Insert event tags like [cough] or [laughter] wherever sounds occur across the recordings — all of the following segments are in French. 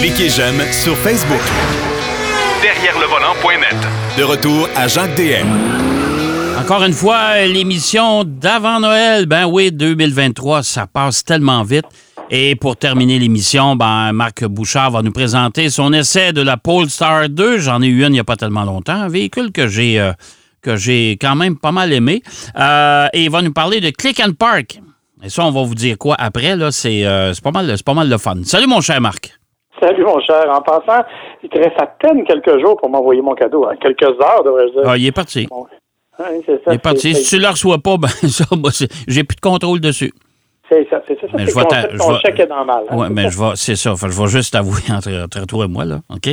Cliquez j'aime sur Facebook. Derrière le volant.net. De retour à Jacques DM. Encore une fois, l'émission d'avant Noël. Ben oui, 2023, ça passe tellement vite. Et pour terminer l'émission, ben, Marc Bouchard va nous présenter son essai de la Polestar 2. J'en ai eu une il n'y a pas tellement longtemps, un véhicule que j'ai euh, que j'ai quand même pas mal aimé. Euh, et il va nous parler de Click and Park. Et ça, on va vous dire quoi après. Là, c'est, euh, pas mal, c'est pas mal de fun. Salut mon cher Marc. Salut mon cher. En passant, il te reste à peine quelques jours pour m'envoyer mon cadeau. Hein. Quelques heures, devrais-je dire. Ah, il est parti. Bon. Ça, il est parti. Si tu ne le reçois pas, [laughs] ben ça, moi, j'ai plus de contrôle dessus. C'est ça, c'est ça. Mais je vais ton- chèque est dans le mal. hein. Ouais, mais je vais, c'est ça. Je vais juste avouer entre, entre toi et moi, là. OK?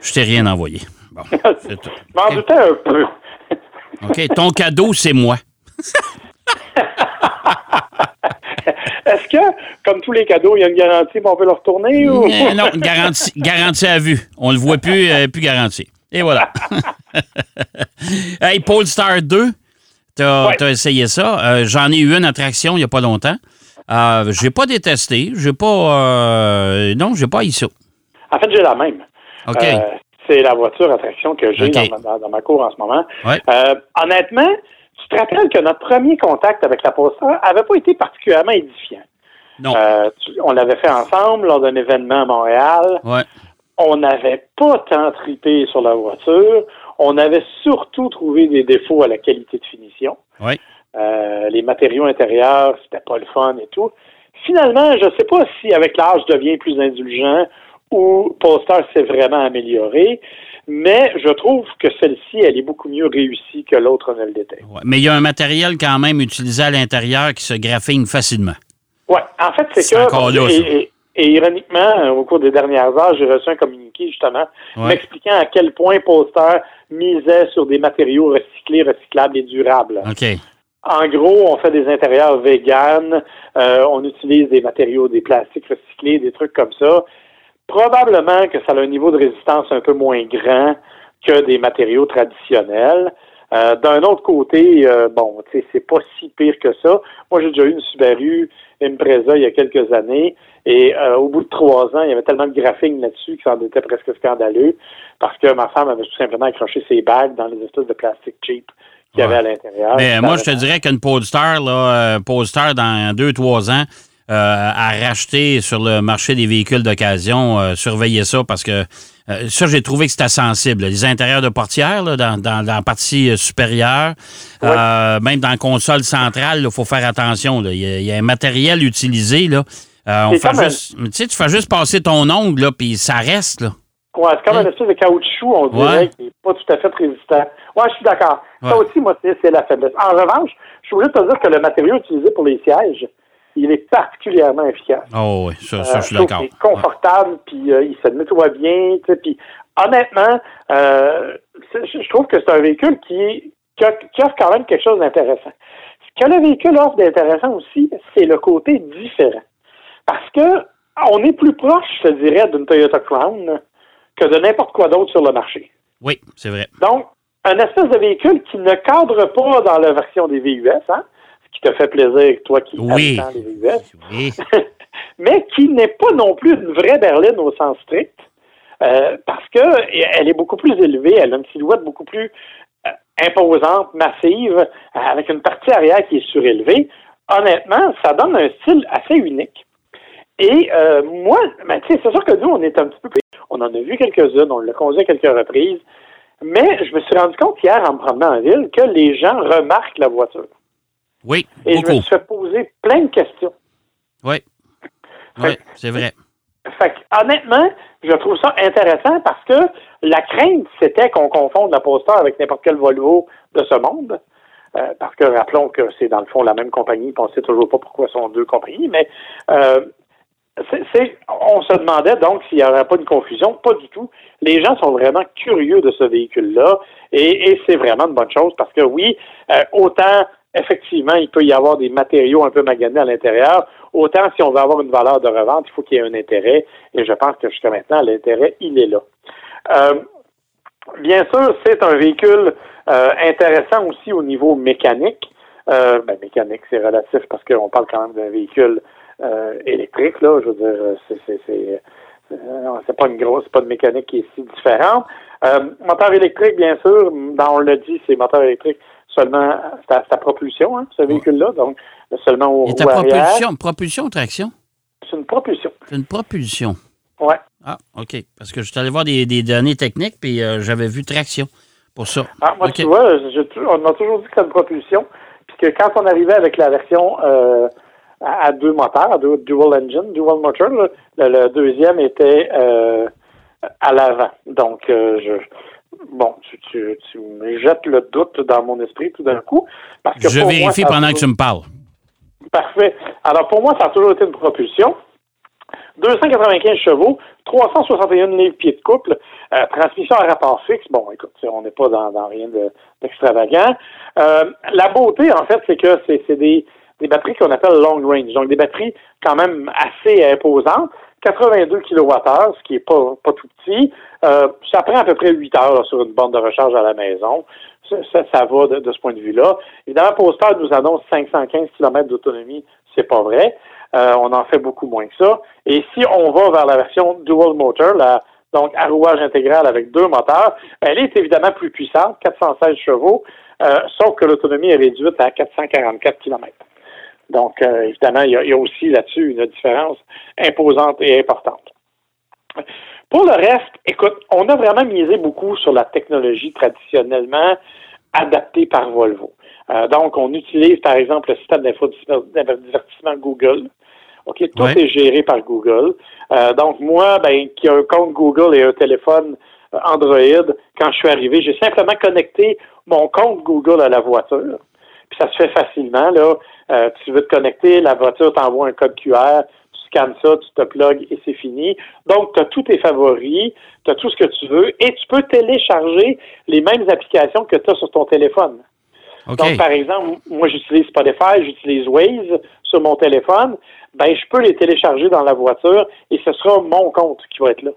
Je t'ai rien envoyé. Bon, [laughs] c'est tout. Je m'en doutais un peu. OK? Ton cadeau, c'est moi. [laughs] Comme tous les cadeaux, il y a une garantie, mais on peut le retourner ou? Euh, non, garantie, garantie à vue. On le voit plus, euh, plus garanti. Et voilà. [laughs] hey, Polestar 2, t'as Ouais. as essayé ça. Euh, J'en ai eu une attraction il n'y a pas longtemps. Euh, j'ai pas détesté. J'ai pas. non, j'ai pas eu ça. En fait, j'ai la même. OK. C'est la voiture attraction que j'ai dans, ma- dans- dans ma cour en ce moment. Ouais. Honnêtement, tu te rappelles que notre premier contact avec la Polestar avait pas été particulièrement édifiant. Non. Euh, tu- on l'avait fait ensemble lors d'un événement à Montréal. ouais. On n'avait pas tant tripé sur la voiture. On avait surtout trouvé des défauts à la qualité de finition. Ouais. Euh, les matériaux intérieurs, c'était pas le fun et tout. Finalement, je sais pas si avec l'âge je deviens plus indulgent ou Polestar s'est vraiment amélioré, mais je trouve que celle-ci, elle est beaucoup mieux réussie que l'autre ne l'était. Ouais. Mais il y a un matériel quand même utilisé à l'intérieur qui se graphine facilement. Ouais, en fait, c'est que et, ça. et- et ironiquement, euh, au cours des dernières heures, j'ai reçu un communiqué justement Ouais. m'expliquant à quel point Polestar misait sur des matériaux recyclés, recyclables et durables. OK. En gros, on fait des intérieurs véganes, euh, on utilise des matériaux, des plastiques recyclés, des trucs comme ça. Probablement que ça a un niveau de résistance un peu moins grand que des matériaux traditionnels. Euh, D'un autre côté, euh, bon, tu sais, c'est pas si pire que ça. Moi, j'ai déjà eu une Subaru Impreza il y a quelques années, et euh, au bout de trois ans, il y avait tellement de graphing là-dessus que ça en était presque scandaleux, parce que ma femme avait tout simplement accroché ses bagues dans les espèces de plastique cheap qu'il y avait à l'intérieur. Mais moi, je te dirais qu'une Polestar, là, Polestar, dans deux, trois ans, à racheter sur le marché des véhicules d'occasion, euh, surveillez ça parce que euh, ça, j'ai trouvé que c'était sensible. Les intérieurs de portières, là, dans, dans- dans la partie euh, supérieure, euh, même dans la console centrale, il faut faire attention. Il y, a- il y a un matériel utilisé. Là. Euh, on fait un- tu fais juste passer ton ongle, puis ça reste. Là. Ouais, c'est comme un espèce de caoutchouc, on dirait, qui n'est pas tout à fait résistant. Ouais, je suis d'accord. Ça aussi, moi, c'est c'est la faiblesse. En revanche, je de te dire que le matériau utilisé pour les sièges, il est particulièrement efficace. Oh oui, ça, ça, Euh, je suis d'accord. qu'il est confortable, puis euh, il se nettoie bien, puis honnêtement, euh, je trouve que c'est un véhicule qui, est- qui, offre quand même quelque chose d'intéressant. Ce que le véhicule offre d'intéressant aussi, c'est le côté différent. Parce que on est plus proche, je te dirais, d'une Toyota Crown que de n'importe quoi d'autre sur le marché. Oui, c'est vrai. Donc, un espèce de véhicule qui ne cadre pas dans la version des VUS, hein, qui te fait plaisir, toi qui Oui. tant les Oui. [laughs] mais qui n'est pas non plus une vraie berline au sens strict, euh, parce que elle est beaucoup plus élevée, elle a une silhouette beaucoup plus euh, imposante, massive, avec une partie arrière qui est surélevée. Honnêtement, ça donne un style assez unique. Et euh, moi, ben, tu sais, c'est sûr que nous, on est un petit peu plus... On en a vu quelques-unes, on l'a conduit à quelques reprises, mais je me suis rendu compte hier en me promenant en ville que les gens remarquent la voiture. Oui, Et je me beaucoup. suis fait poser plein de questions. Oui. Oui, c'est vrai. Fait que, honnêtement, je trouve ça intéressant parce que la crainte, c'était qu'on confonde la Polestar avec n'importe quel Volvo de ce monde. Euh, parce que rappelons que c'est dans le fond la même compagnie, puis on ne sait toujours pas pourquoi ce sont deux compagnies, mais euh, on se demandait donc s'il n'y aurait pas de confusion. Pas du tout. Les gens sont vraiment curieux de ce véhicule-là et, et c'est vraiment une bonne chose parce que oui, euh, autant effectivement il peut y avoir des matériaux un peu maganés à l'intérieur, autant si on veut avoir une valeur de revente, il faut qu'il y ait un intérêt et je pense que jusqu'à maintenant, l'intérêt, il est là. Euh, bien sûr, c'est un véhicule euh, intéressant aussi au niveau mécanique. Euh, ben, mécanique, c'est relatif parce qu'on parle quand même d'un véhicule euh, électrique, là. Je veux dire, c'est, c'est, pas une grosse, pas une mécanique qui est si différente. Moteur électrique, bien sûr, dans, on l'a dit, c'est moteur électrique seulement à, propulsion, hein, ce véhicule-là, donc seulement au, Et ta propulsion, propulsion ou traction? C'est une propulsion. C'est une propulsion. Ouais. Ah, OK. Parce que je suis allé voir des, données techniques, puis euh, j'avais vu traction pour ça. Ah, moi, tu vois, on m'a toujours dit que c'était une propulsion, puis que quand on arrivait avec la version euh, à, deux moteurs, à dual engine, dual motor, le, deuxième était euh, à l'avant. Donc, je, bon, tu, me jettes le doute dans mon esprit tout d'un coup. Parce que je vérifie pendant que tu me parles. Parfait. Alors, pour moi, ça a toujours été une propulsion. 295 chevaux, 361 livres-pieds de couple, euh, transmission à rapport fixe. Bon, écoute, on n'est pas dans, rien d'extravagant. Euh, la beauté, en fait, c'est que c'est des, batteries qu'on appelle long range, donc des batteries quand même assez imposantes. 82 kWh, ce qui est pas, pas tout petit. Euh, ça prend à peu près 8 heures sur une borne de recharge à la maison. Ça, ça, va de, ce point de vue-là. Évidemment, Postal nous annonce 515 km d'autonomie. C'est pas vrai. Euh, on en fait beaucoup moins que ça. Et si on va vers la version dual motor, donc à rouage intégral avec deux moteurs, elle est évidemment plus puissante, 416 chevaux, euh, sauf que l'autonomie est réduite à 444 km. Donc, évidemment, il y, a, aussi là-dessus une différence imposante et importante. Pour le reste, écoute, on a vraiment misé beaucoup sur la technologie traditionnellement adaptée par Volvo. donc, on utilise, par exemple, le système d'infodivertissement Google, OK, tout est géré par Google. Euh, donc, moi, ben, qui ai un compte Google et un téléphone euh, Android, quand je suis arrivé, j'ai simplement connecté mon compte Google à la voiture. Puis ça se fait facilement, là. Euh, tu veux te connecter, la voiture t'envoie un code QR, scannes ça, tu te plugues et c'est fini. Donc, tu as tous tes favoris, tu as tout ce que tu veux et tu peux télécharger les mêmes applications que tu as sur ton téléphone. Donc, par exemple, moi, j'utilise Spotify, j'utilise Waze sur mon téléphone. Ben, je peux les télécharger dans la voiture et ce sera mon compte qui va être là.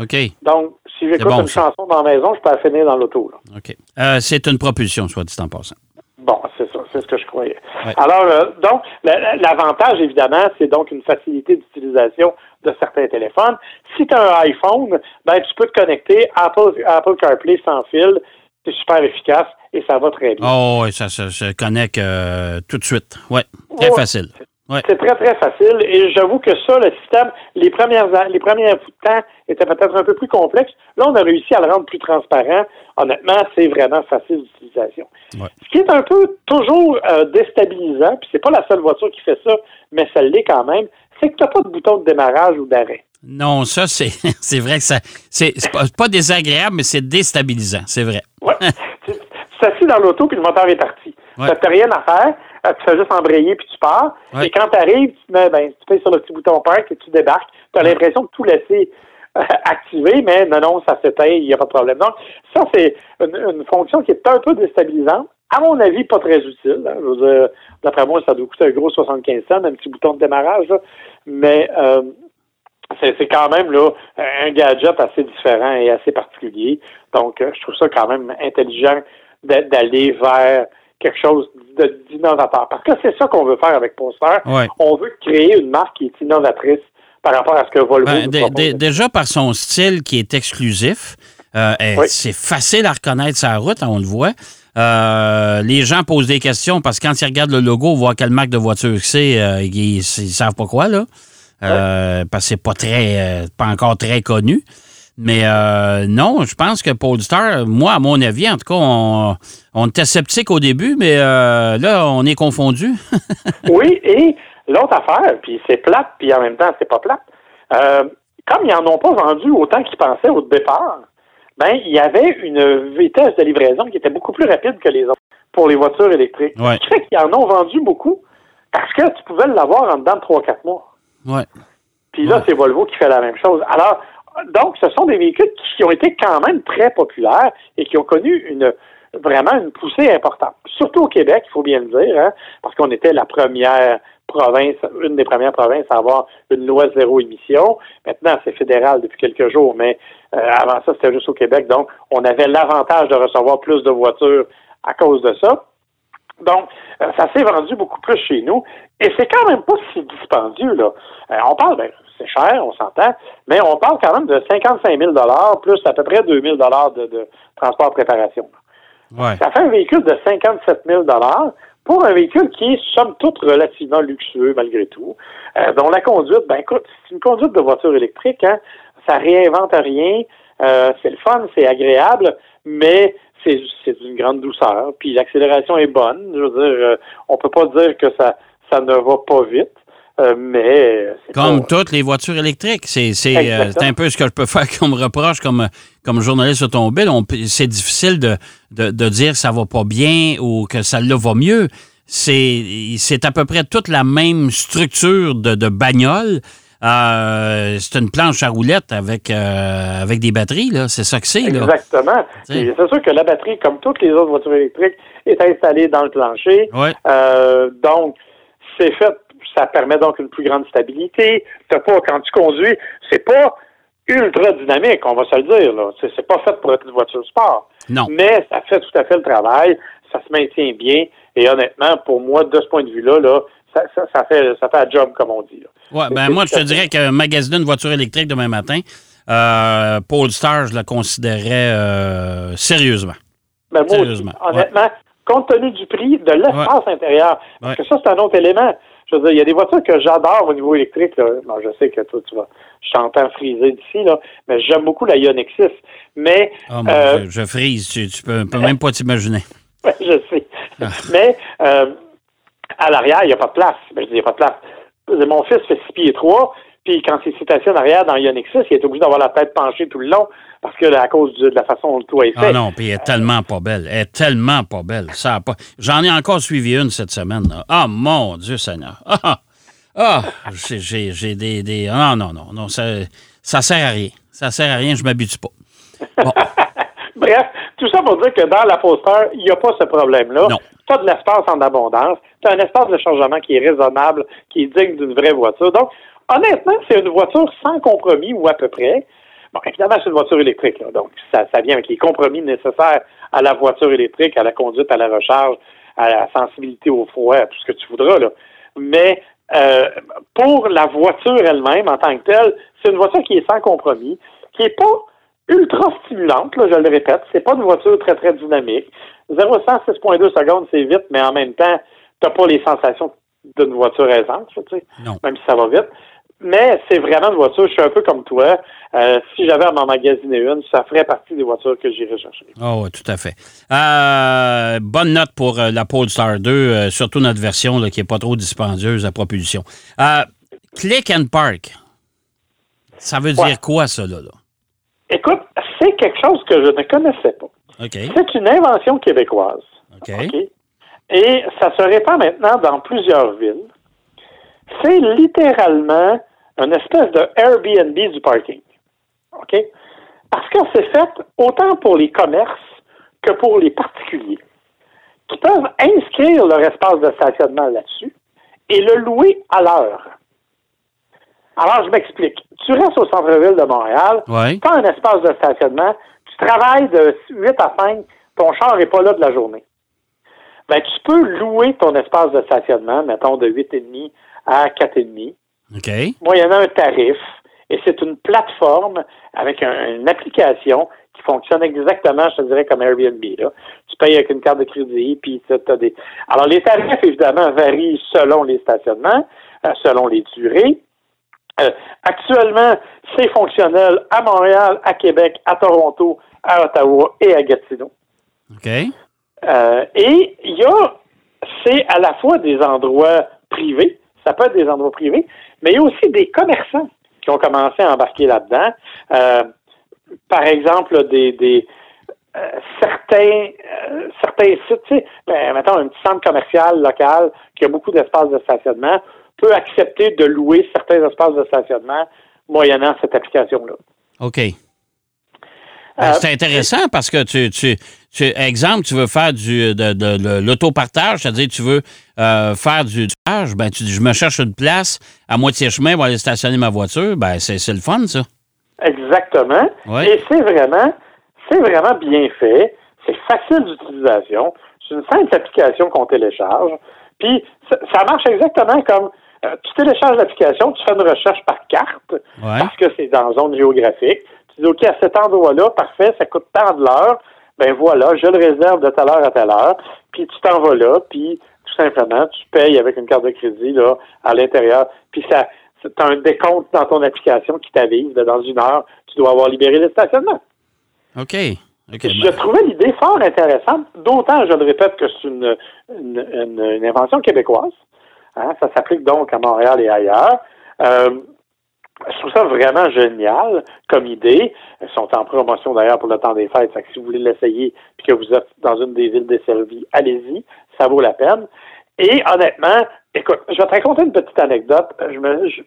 OK. Donc, si j'écoute une chanson dans la maison, je peux la finir dans l'auto. OK. Euh, c'est une propulsion, soit dit en passant. Bon, c'est ça, c'est ce que je croyais. Alors, euh, donc, l'avantage, évidemment, c'est donc une facilité d'utilisation de certains téléphones. Si tu as un iPhone, ben, tu peux te connecter Apple, Apple CarPlay sans fil. C'est super efficace et ça va très bien. Oh, oui, ça se connecte euh, tout de suite. Oui, très facile. C'est très, très facile. Et j'avoue que ça, le système, les premières les premiers temps étaient peut-être un peu plus complexes. Là, on a réussi à le rendre plus transparent. Honnêtement, c'est vraiment facile d'utilisation. Ce qui est un peu toujours euh, déstabilisant, puis c'est pas la seule voiture qui fait ça, mais ça l'est quand même, c'est que tu n'as pas de bouton de démarrage ou d'arrêt. Non, ça, c'est, [laughs] c'est vrai que ça. C'est, pas, pas, désagréable, mais c'est déstabilisant, c'est vrai. Oui. [laughs] tu t'assis dans l'auto, puis le moteur est parti. Tu n'as rien à faire. Euh, tu fais juste embrayer, puis tu pars. Et quand tu arrives, tu, mets, ben, tu payes sur le petit bouton park et tu débarques. Tu as l'impression de tout laisser euh, activer, mais non, non, ça s'éteint, il n'y a pas de problème. Donc, ça, c'est une, fonction qui est un peu déstabilisante. À mon avis, pas très utile. Hein. D'après moi, ça doit coûter un gros 75 cents, un petit bouton de démarrage. Mais euh, c'est quand même là un gadget assez différent et assez particulier. Donc, je trouve ça quand même intelligent d'aller vers quelque chose d'innovateur. Parce que c'est ça qu'on veut faire avec Poster. On veut créer une marque qui est innovatrice par rapport à ce que Volvo ben, Déjà par son style qui est exclusif, euh, c'est facile à reconnaître sa route, on le voit. Euh, les gens posent des questions parce que quand ils regardent le logo, voient quelle marque de voiture c'est, euh, ils, ne savent pas quoi, là. Parce que c'est pas très pas encore très connu. Mais euh, non, je pense que Polestar, moi, à mon avis, en tout cas, on, était sceptique au début, mais euh, là, on est confondu. [laughs] oui, et l'autre affaire, puis c'est plate, puis en même temps, c'est pas plate. Euh, comme ils n'en ont pas vendu autant qu'ils pensaient au départ, ben, il y avait une vitesse de livraison qui était beaucoup plus rapide que les autres pour les voitures électriques. Ce qui fait qu'ils en ont vendu beaucoup parce que tu pouvais l'avoir en dedans de 3-4 mois. Ouais. Puis là, c'est Volvo qui fait la même chose. Alors, donc, ce sont des véhicules qui ont été quand même très populaires et qui ont connu une vraiment une poussée importante. Surtout au Québec, il faut bien le dire, hein, parce qu'on était la première province, une des premières provinces à avoir une loi zéro émission. Maintenant, c'est fédéral depuis quelques jours, mais euh, avant ça, c'était juste au Québec. Donc, on avait l'avantage de recevoir plus de voitures à cause de ça. Donc, euh, ça s'est vendu beaucoup plus chez nous. Et c'est quand même pas si dispendieux, là. Euh, on parle, ben, c'est cher, on s'entend, mais on parle quand même de 55 000 plus à peu près 2 000 de, de transport préparation. Ouais. Ça fait un véhicule de 57 000 pour un véhicule qui est, somme toute, relativement luxueux malgré tout, euh, dont la conduite, ben écoute, c'est une conduite de voiture électrique, hein, ça réinvente rien, euh, c'est le fun, c'est agréable, mais c'est, c'est d'une grande douceur, puis l'accélération est bonne, je veux dire, euh, on peut pas dire que ça, ça ne va pas vite, euh, mais... c'est Comme pas- toutes les voitures électriques. C'est c'est, euh, un peu ce que je peux [laughs] faire comme reproche comme, comme journaliste automobile. C'est difficile de, de, de dire que ça va pas bien ou que ça le va mieux. C'est c'est à peu près toute la même structure de, de bagnole. Euh, c'est une planche à roulettes avec, euh, avec des batteries, là. C'est ça que c'est, là. Exactement. C'est sûr que la batterie, comme toutes les autres voitures électriques, est installée dans le plancher. Ouais. Euh, donc, c'est fait, ça permet donc une plus grande stabilité. T'as pas, quand tu conduis, c'est pas ultra dynamique, on va se le dire, là. C'est pas fait pour être une voiture sport. Non. Mais ça fait tout à fait le travail, ça se maintient bien, et honnêtement, pour moi, de ce point de vue-là, là, ça, ça, ça fait, ça fait un job, comme on dit, là. Ouais, ben moi, je te dirais que magasiner une voiture électrique demain matin, euh, Polestar, je la considérais euh, sérieusement. Ben, moi Sérieusement, honnêtement, compte tenu du prix, de l'espace intérieur, parce que ça, c'est un autre élément. Je veux dire, il y a des voitures que j'adore au niveau électrique. Là. Bon, je sais que toi, tu vas, je t'entends friser d'ici, là, mais j'aime beaucoup la Ioniq 6. Mais, Oh euh, je frise, tu, tu peux, peux même pas t'imaginer. [laughs] je sais. Ah. Mais, euh, à l'arrière, il n'y a pas de place. Ben, je dis, il n'y a pas de place. Mon fils fait 6 pieds 3, puis quand il s'est assis en arrière dans Ioniq 6, il est obligé d'avoir la tête penchée tout le long, parce que à cause de la façon dont le toit est fait. Ah non, puis elle est tellement pas belle. Elle est tellement pas belle. Ça a pas... J'en ai encore suivi une cette semaine. là. Ah, mon Dieu Seigneur. Ah, ah, j'ai- j'ai j'ai des, des... Ah, non, non, non, ça, ça sert à rien. Ça sert à rien, je m'habitue pas. Bon, [laughs] Bref, tout ça pour dire que dans la poster, il n'y a pas ce problème-là. Tu as de l'espace en abondance. Tu as un espace de chargement qui est raisonnable, qui est digne d'une vraie voiture. Donc, honnêtement, c'est une voiture sans compromis ou à peu près. Bon, évidemment, c'est une voiture électrique. là. donc, ça, ça vient avec les compromis nécessaires à la voiture électrique, à la conduite, à la recharge, à la sensibilité au froid, à tout ce que tu voudras. Là. Mais euh, pour la voiture elle-même, en tant que telle, c'est une voiture qui est sans compromis, qui n'est pas ultra stimulante, là, je le répète. C'est pas une voiture très, très dynamique. 0 100, 6.2 secondes, c'est vite, mais en même temps, t'as pas les sensations d'une voiture aisante, tu sais, Non. même si ça va vite. Mais c'est vraiment une voiture, je suis un peu comme toi. Euh, si j'avais à m'en magasiner une, ça ferait partie des voitures que j'irais chercher. oh, ouais, tout à fait. Euh, bonne note pour euh, la Polestar 2, euh, surtout notre version là, qui n'est pas trop dispendieuse à propulsion. Euh, click and Park. Ça veut Ouais. dire quoi, ça, là? là? Écoute, c'est quelque chose que je ne connaissais pas. C'est une invention québécoise. Et ça se répand maintenant dans plusieurs villes. C'est littéralement une espèce de Airbnb du parking. OK? Parce que c'est fait autant pour les commerces que pour les particuliers qui peuvent inscrire leur espace de stationnement là-dessus et le louer à l'heure. Alors, je m'explique. Tu restes au centre-ville de Montréal, Ouais. tu as un espace de stationnement, tu travailles de 8 à 5, ton char n'est pas là de la journée. Ben, tu peux louer ton espace de stationnement, mettons de 8,5 à 4,5, OK. moyennant un tarif, et c'est une plateforme avec un- une application qui fonctionne exactement, je te dirais, comme Airbnb. Là. Tu payes avec une carte de crédit, puis tu as des... Alors, les tarifs, évidemment, varient selon les stationnements, euh, selon les durées. Euh, actuellement, c'est fonctionnel à Montréal, à Québec, à Toronto, à Ottawa et à Gatineau. OK. Euh, et il y a, c'est à la fois des endroits privés, ça peut être des endroits privés, mais il y a aussi des commerçants qui ont commencé à embarquer là-dedans. Euh, par exemple, des, des euh, certains euh, certains sites, tu sais, ben, mettons un petit centre commercial local qui a beaucoup d'espaces de stationnement, peut accepter de louer certains espaces de stationnement moyennant cette application-là. OK. Ben, Euh, c'est intéressant parce que tu, tu, tu, exemple, tu veux faire du de, de, de l'autopartage, c'est-à-dire tu veux euh, faire du partage, ben tu dis je me cherche une place à moitié chemin pour aller stationner ma voiture, ben c'est c'est le fun ça. Exactement. Ouais. Et c'est vraiment, c'est vraiment bien fait. C'est facile d'utilisation. C'est une simple application qu'on télécharge. Puis ça, ça marche exactement comme tu télécharges l'application, tu fais une recherche par carte Ouais. parce que c'est dans zone géographique. Tu dis OK, à cet endroit-là, parfait, ça coûte tant de l'heure. Ben voilà, je le réserve de telle heure à telle heure. Puis tu t'en vas là, puis tout simplement, tu payes avec une carte de crédit là à l'intérieur. Puis ça, tu as un décompte dans ton application qui t'avise dans une heure, tu dois avoir libéré le stationnement. OK. Je trouvais l'idée fort intéressante, d'autant, je le répète, que c'est une, une, une- une invention québécoise. Hein, ça s'applique donc à Montréal et ailleurs. Euh, je trouve ça vraiment génial comme idée. Elles sont en promotion d'ailleurs pour le temps des fêtes. Fait que si vous voulez l'essayer puis que vous êtes dans une des villes desservies, allez-y. Ça vaut la peine. Et honnêtement, écoute, je vais te raconter une petite anecdote. Je me, je,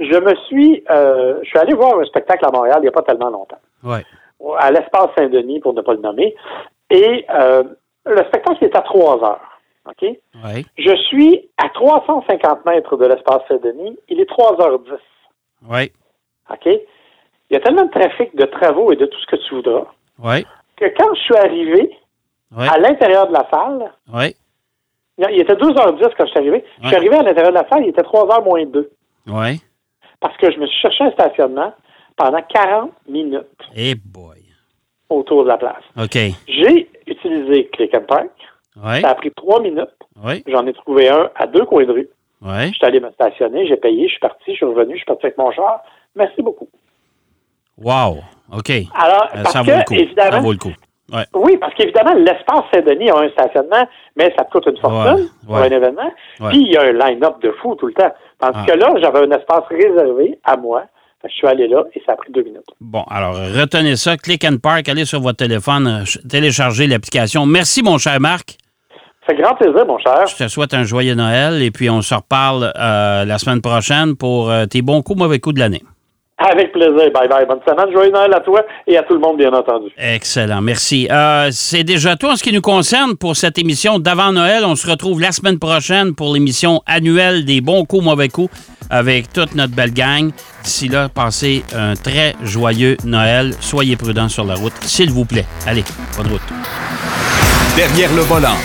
je me suis, euh, je suis allé voir un spectacle à Montréal il n'y a pas tellement longtemps ouais. à l'espace Saint-Denis, pour ne pas le nommer. Et euh, le spectacle est à 3 heures. OK? Je suis à 350 mètres de l'espace Saint-Denis. Il est 3h10. Ouais. OK? Il y a tellement de trafic, de travaux et de tout ce que tu voudras Ouais. que quand je suis arrivé à l'intérieur de la salle, Ouais. il était 2h10 quand je suis arrivé. Je suis arrivé à l'intérieur de la salle, il était 3h moins 2. Ouais. Parce que je me suis cherché un stationnement pendant 40 minutes Eh boy. autour de la place. OK. J'ai utilisé Click and Park. Ouais. Ça a pris 3 minutes. Ouais. J'en ai trouvé un à deux coins de rue. Ouais. Je suis allé me stationner, j'ai payé, je suis parti, je suis revenu, je suis parti avec mon char. Merci beaucoup. Wow. OK. Alors, Euh, parce ça vaut que, le coup. évidemment, Ça vaut le coup. Ouais. oui, parce qu'évidemment, l'espace Saint-Denis a un stationnement, mais ça coûte une fortune Ouais, pour ouais. un événement. Puis, il y a un line-up de fou tout le temps. Tandis Ah. que là, j'avais un espace réservé à moi. Fait que Je suis allé là et ça a pris deux minutes. Bon, alors retenez ça. Click and Park, allez sur votre téléphone, euh, ch- téléchargez l'application. Merci, mon cher Marc. Fait grand plaisir, mon cher. Je te souhaite un joyeux Noël et puis on se reparle euh, la semaine prochaine pour euh, tes bons coups, mauvais coups de l'année. Avec plaisir. Bye bye. Bonne semaine. Joyeux Noël à toi et à tout le monde, bien entendu. Excellent, merci. Euh, c'est déjà tout en ce qui nous concerne pour cette émission d'avant Noël. On se retrouve la semaine prochaine pour l'émission annuelle des bons coups, mauvais coups avec toute notre belle gang. D'ici là, passez un très joyeux Noël. Soyez prudents sur la route, s'il vous plaît. Allez, bonne route. Derrière le volant.